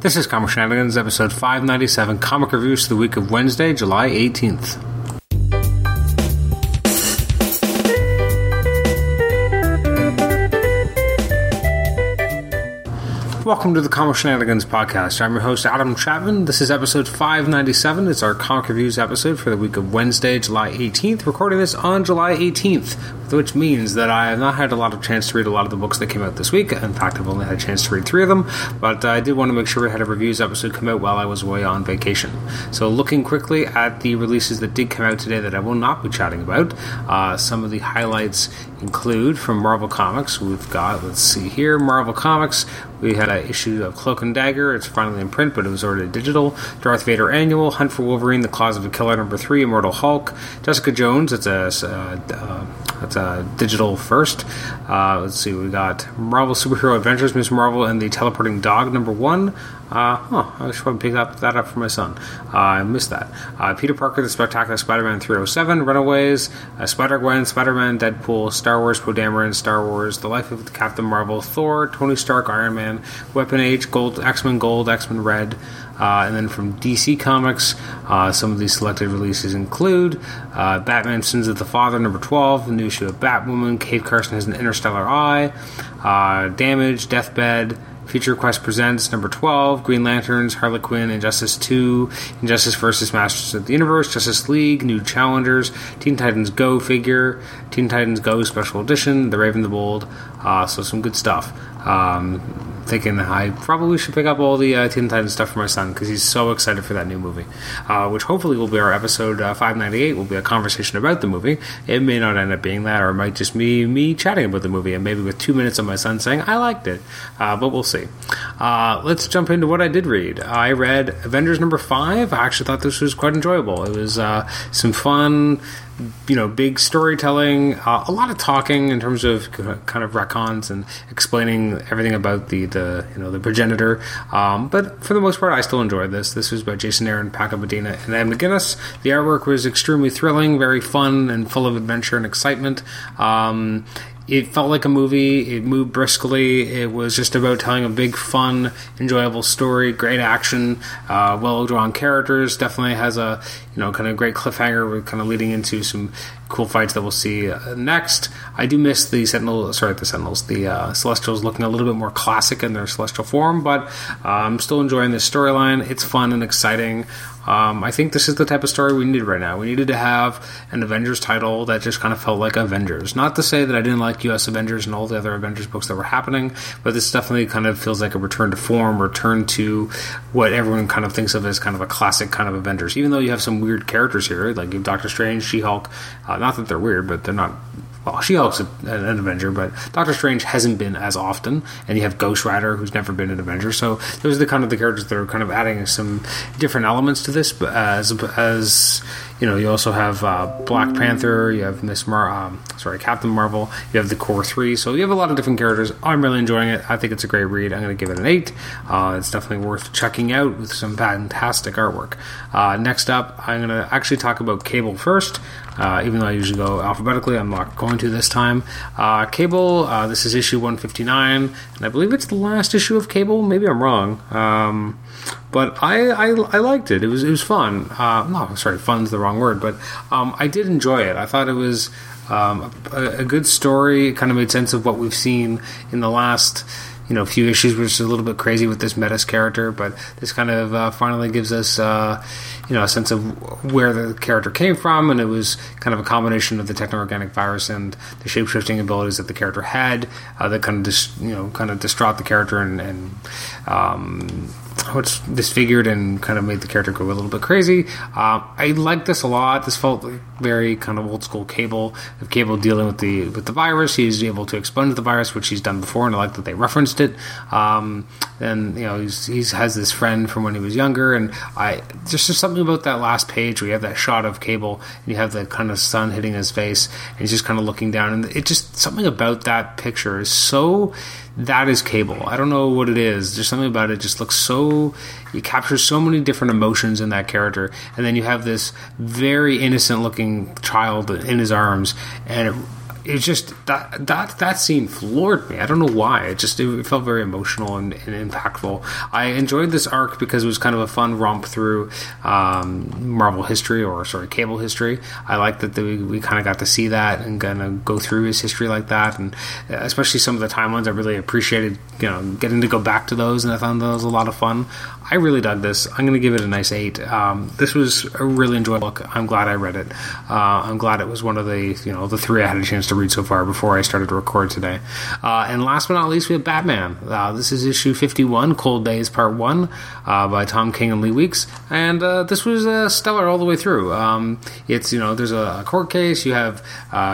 This is Comic Shenanigans, episode 597, comic reviews for the week of Wednesday, July 18th. Welcome to the Comic Shenanigans podcast. I'm your host, Adam Chapman. This is episode 597. It's our comic reviews episode for the week of Wednesday, July 18th. Recording this on July 18th, which means that I have not had a lot of chance to read a lot of the books that came out this week. In fact, I've only had a chance to read three of them, but I did want to make sure we had a reviews episode come out while I was away on vacation. So, looking quickly at the releases that did come out today that I will not be chatting about, uh, some of the highlights include from Marvel Comics. We've got, let's see here, Marvel Comics. We had an issue of Cloak and Dagger. It's finally in print, but it was already digital. Darth Vader Annual, Hunt for Wolverine, The Claws of a Killer, number three, Immortal Hulk, Jessica Jones. It's a, uh, it's a digital first. Uh, let's see, we got Marvel Superhero Adventures, Miss Marvel, and the Teleporting Dog, number one. Uh, huh, I should probably pick up that up for my son. Uh, I missed that. Uh, Peter Parker, The Spectacular Spider-Man 307, Runaways, uh, Spider-Gwen, Spider-Man, Deadpool, Star Wars, Poe Dameron, Star Wars, The Life of Captain Marvel, Thor, Tony Stark, Iron Man, Weapon H, Gold, X-Men Gold, X-Men Red, uh, and then from DC Comics, uh, some of these selected releases include uh, Batman Sins of the Father, number 12, the new issue of Batwoman, Kate Carson has an interstellar eye, uh, Damage, Deathbed, Future Quest Presents number 12, Green Lanterns, Harley Quinn, Injustice 2, Injustice vs. Masters of the Universe, Justice League, New Challengers, Teen Titans Go figure, Teen Titans Go Special Edition, The Raven the Bold, uh, so some good stuff. Um, thinking I probably should pick up all the uh, Teen Titans stuff for my son because he's so excited for that new movie, uh, which hopefully will be our episode uh, 598. Will be a conversation about the movie. It may not end up being that, or it might just be me chatting about the movie, and maybe with two minutes of my son saying I liked it. Uh, but we'll see. Uh, let's jump into what I did read. I read Avengers number five. I actually thought this was quite enjoyable. It was uh, some fun you know, big storytelling, uh, a lot of talking in terms of kind of retcons and explaining everything about the, the you know the progenitor. Um, but for the most part, I still enjoyed this. This was by Jason Aaron, Paco Medina, and Ed McGuinness. The artwork was extremely thrilling, very fun, and full of adventure and excitement. Um, it felt like a movie. It moved briskly. It was just about telling a big, fun, enjoyable story. Great action, uh, well drawn characters. Definitely has a you know kind of great cliffhanger with kind of leading into some cool fights that we'll see uh, next. I do miss the Sentinel, sorry, the Sentinels, the uh, Celestials looking a little bit more classic in their celestial form, but uh, I'm still enjoying this storyline. It's fun and exciting. Um, I think this is the type of story we needed right now. We needed to have an Avengers title that just kind of felt like Avengers. Not to say that I didn't like US Avengers and all the other Avengers books that were happening, but this definitely kind of feels like a return to form, return to what everyone kind of thinks of as kind of a classic kind of Avengers. Even though you have some weird characters here, like you have Doctor Strange, She Hulk. Uh, not that they're weird, but they're not well, She Hulk's an Avenger, but Doctor Strange hasn't been as often, and you have Ghost Rider, who's never been an Avenger. So those are the kind of the characters that are kind of adding some different elements to this. But as as you know, you also have uh, Black Panther, you have Miss Mar, um, sorry, Captain Marvel, you have the Core Three, so you have a lot of different characters. I'm really enjoying it. I think it's a great read. I'm going to give it an eight. Uh, it's definitely worth checking out with some fantastic artwork. Uh, next up, I'm going to actually talk about Cable first. Uh, even though I usually go alphabetically, I'm not going to this time. Uh, Cable, uh, this is issue 159, and I believe it's the last issue of Cable. Maybe I'm wrong. Um, but I, I, I, liked it. It was it was fun. Uh, no, sorry, fun's the wrong word, but um, I did enjoy it. I thought it was um, a, a, good story. It kind of made sense of what we've seen in the last you know few issues, which is a little bit crazy with this Metis character. But this kind of uh, finally gives us uh, you know a sense of where the character came from, and it was kind of a combination of the techno organic virus and the shape shifting abilities that the character had uh, that kind of dis- you know kind of distraught the character and, and um, what's disfigured and kind of made the character go a little bit crazy. Uh, I like this a lot. This felt like very kind of old school Cable of Cable dealing with the with the virus. He's able to expunge the virus, which he's done before, and I like that they referenced it. Um, and you know, he's, he's has this friend from when he was younger, and I just there's something about that last page where you have that shot of Cable and you have the kind of sun hitting his face, and he's just kind of looking down, and it just something about that picture is so that is Cable. I don't know what it is. There's something about it just looks so. You capture so many different emotions in that character, and then you have this very innocent looking child in his arms, and it, it just that that that scene floored me. I don't know why. It just it felt very emotional and, and impactful. I enjoyed this arc because it was kind of a fun romp through um, Marvel history or sorry Cable history. I like that the, we, we kind of got to see that and kind of go through his history like that, and especially some of the timelines. I really appreciated you know getting to go back to those, and I found those a lot of fun. I really dug this. I'm going to give it a nice eight. Um, this was a really enjoyable book. I'm glad I read it. Uh, I'm glad it was one of the you know the three I had a chance to read so far before I started to record today. Uh, and last but not least, we have Batman. Uh, this is issue 51, Cold Days Part One, uh, by Tom King and Lee Weeks, and uh, this was uh, stellar all the way through. Um, it's you know there's a, court case. You have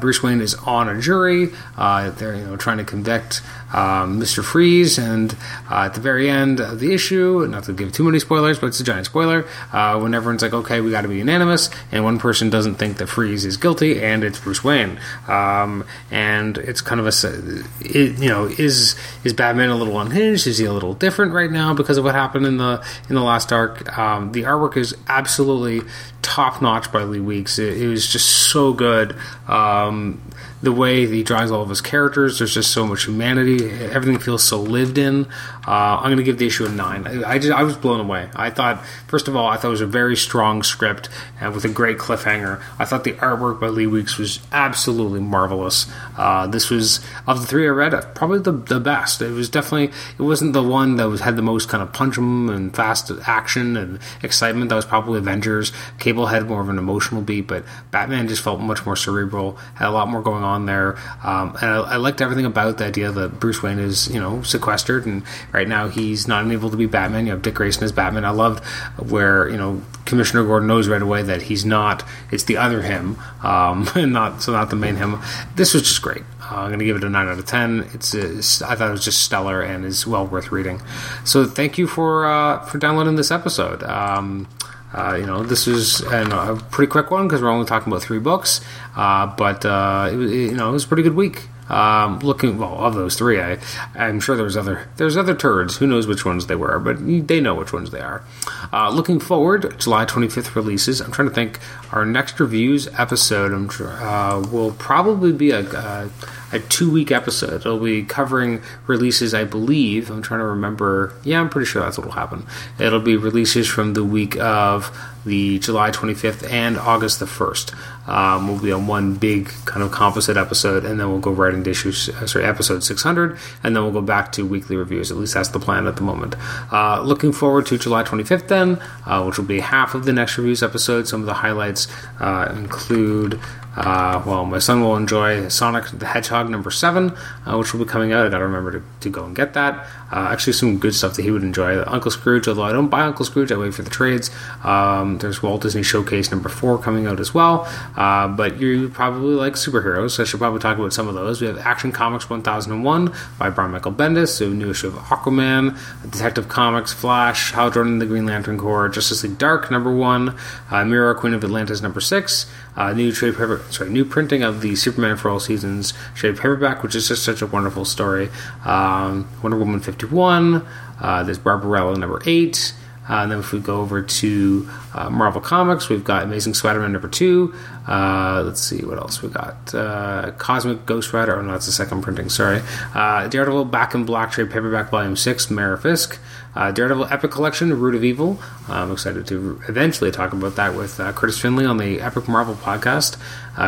Bruce Wayne is on a jury. they're you know trying to convict um, Mr. Freeze, and at the very end of the issue, not to give too many spoilers, but it's a giant spoiler. Uh, when everyone's like, okay, we got to be unanimous, and one person doesn't think that Freeze is guilty, and it's Bruce Wayne. Um, and it's kind of a, it, you know, is is Batman a little unhinged? Is he a little different right now because of what happened in the in the last arc? Um, the artwork is absolutely top notch by Lee Weeks. It, it, was just so good. Um, the way he draws all of his characters. There's just so much humanity. Everything feels so lived in. Uh, I'm going to give the issue a nine. I, I, just I was blown away. I thought, first of all, I thought it was a very strong script and with a great cliffhanger. I thought the artwork by Lee Weeks was absolutely marvelous. Uh, this was of the three I read, probably the the best. It was definitely it wasn't the one that was had the most kind of punch and fast action and excitement. That was probably Avengers. Cable had more of an emotional beat, but Batman just felt much more cerebral. Had a lot more going on on there. Um, and I, I, liked everything about the idea that Bruce Wayne is, you know, sequestered, and right now he's not able to be Batman. You have Dick Grayson as Batman. I loved where you know Commissioner Gordon knows right away that he's not. It's the other him, um, and not so not the main him. This was just great. Uh, I'm going to give it a nine out of ten. It's, it's, I thought it was just stellar and is well worth reading. So thank you for uh, for downloading this episode. Um, uh, you know, this is a pretty quick one because we're only talking about three books, uh, but uh, it, you know, it was a pretty good week. Um, looking well of those three, I, I'm sure there's other there's other turds. Who knows which ones they were, but they know which ones they are. Uh, looking forward, July 25th releases. I'm trying to think. Our next reviews episode uh, will probably be a, a, a two week episode. It'll be covering releases, I believe. I'm trying to remember. Yeah, I'm pretty sure that's what will happen. It'll be releases from the week of the July 25th and August the 1st. Um, we'll be on one big kind of composite episode, and then we'll go right into issue, uh, sorry, episode 600, and then we'll go back to weekly reviews. At least that's the plan at the moment. Uh, looking forward to July 25th then, uh, which will be half of the next reviews episode. Some of the highlights uh, include uh, well, my son will enjoy Sonic the Hedgehog number seven, uh, which will be coming out. I gotta remember to, to go and get that. Uh, actually, some good stuff that he would enjoy. Uncle Scrooge, although I don't buy Uncle Scrooge, I wait for the trades. Um, there's Walt Disney Showcase number four coming out as well. Uh, but you probably like superheroes, so I should probably talk about some of those. We have Action Comics 1001 by Brian Michael Bendis, so new issue of Aquaman, Detective Comics, Flash, Hal Jordan, the Green Lantern Corps, Justice League Dark number one, uh, Mera, Queen of Atlantis number six. Uh, new trade paper, sorry, new printing of the Superman for All Seasons trade paperback, which is just such a wonderful story. Um, Wonder Woman 51. Uh, there's Barbarella number eight. Uh, and then if we go over to uh, Marvel Comics, we've got Amazing Spider-Man number two. Uh, let's see what else we got. Uh, Cosmic Ghost Rider. Oh no, that's the second printing. Sorry. Uh, Daredevil Back in Black trade paperback volume six. Mayor Fisk. Uh, Daredevil Epic Collection, Root of Evil. I'm excited to eventually talk about that with Curtis Finley on the Epic Marvel podcast.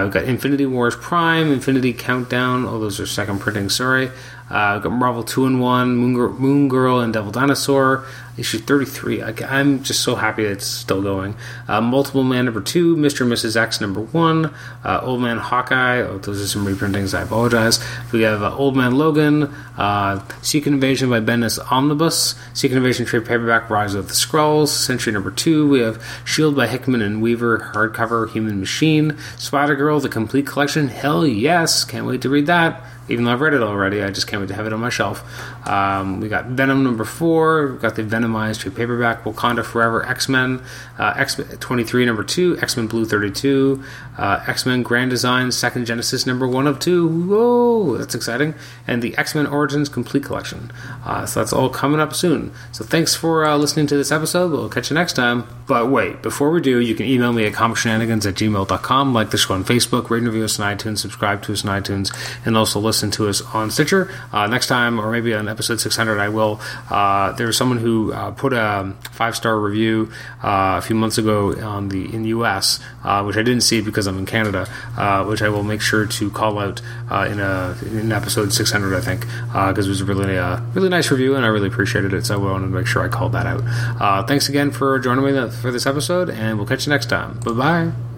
we've got Infinity Wars Prime, Infinity Countdown. Oh, those are second printing. Sorry. We've got Marvel 2 in 1, Moon, Moon Girl and Devil Dinosaur, issue 33. I, am just so happy it's still going. Uh, Multiple Man number 2, Mr. and Mrs. X number 1, uh, Old Man Hawkeye. Oh, those are some reprintings, I apologize. We have uh, Old Man Logan, uh, Secret Invasion by Bendis Omnibus, Secret Invasion trade paperback Rise of the Skrulls, Sentry number 2. We have Shield by Hickman and Weaver, hardcover Human Machine, Spider Girl, the complete collection. Hell yes, can't wait to read that even though I've read it already. I just can't wait to have it on my shelf. Um, we got Venom number four. We've got the Venomized trade paperback, Wakanda Forever, X Men, uh, X 23 number two, X Men Blue 32, uh, X Men Grand Design, Second Genesis number one of two. Whoa, that's exciting. And the X Men Origins Complete Collection. Uh, so that's all coming up soon. So thanks for uh, listening to this episode. We'll catch you next time. But wait, before we do, you can email me at comicshenanigans at gmail.com, like the show on Facebook, rate and review us on iTunes, subscribe to us on iTunes, and also listen to us on Stitcher. Uh, next time, or maybe on episode 600, I will. Uh, there was someone who uh, put a five star review uh, a few months ago on the in the US, uh, which I didn't see because I'm in Canada, uh, which I will make sure to call out in a in episode 600, I think, because it was a really really nice review and I really appreciated it. So I wanted to make sure I called that out. thanks again for joining me for this episode, and we'll catch you next time. Bye bye.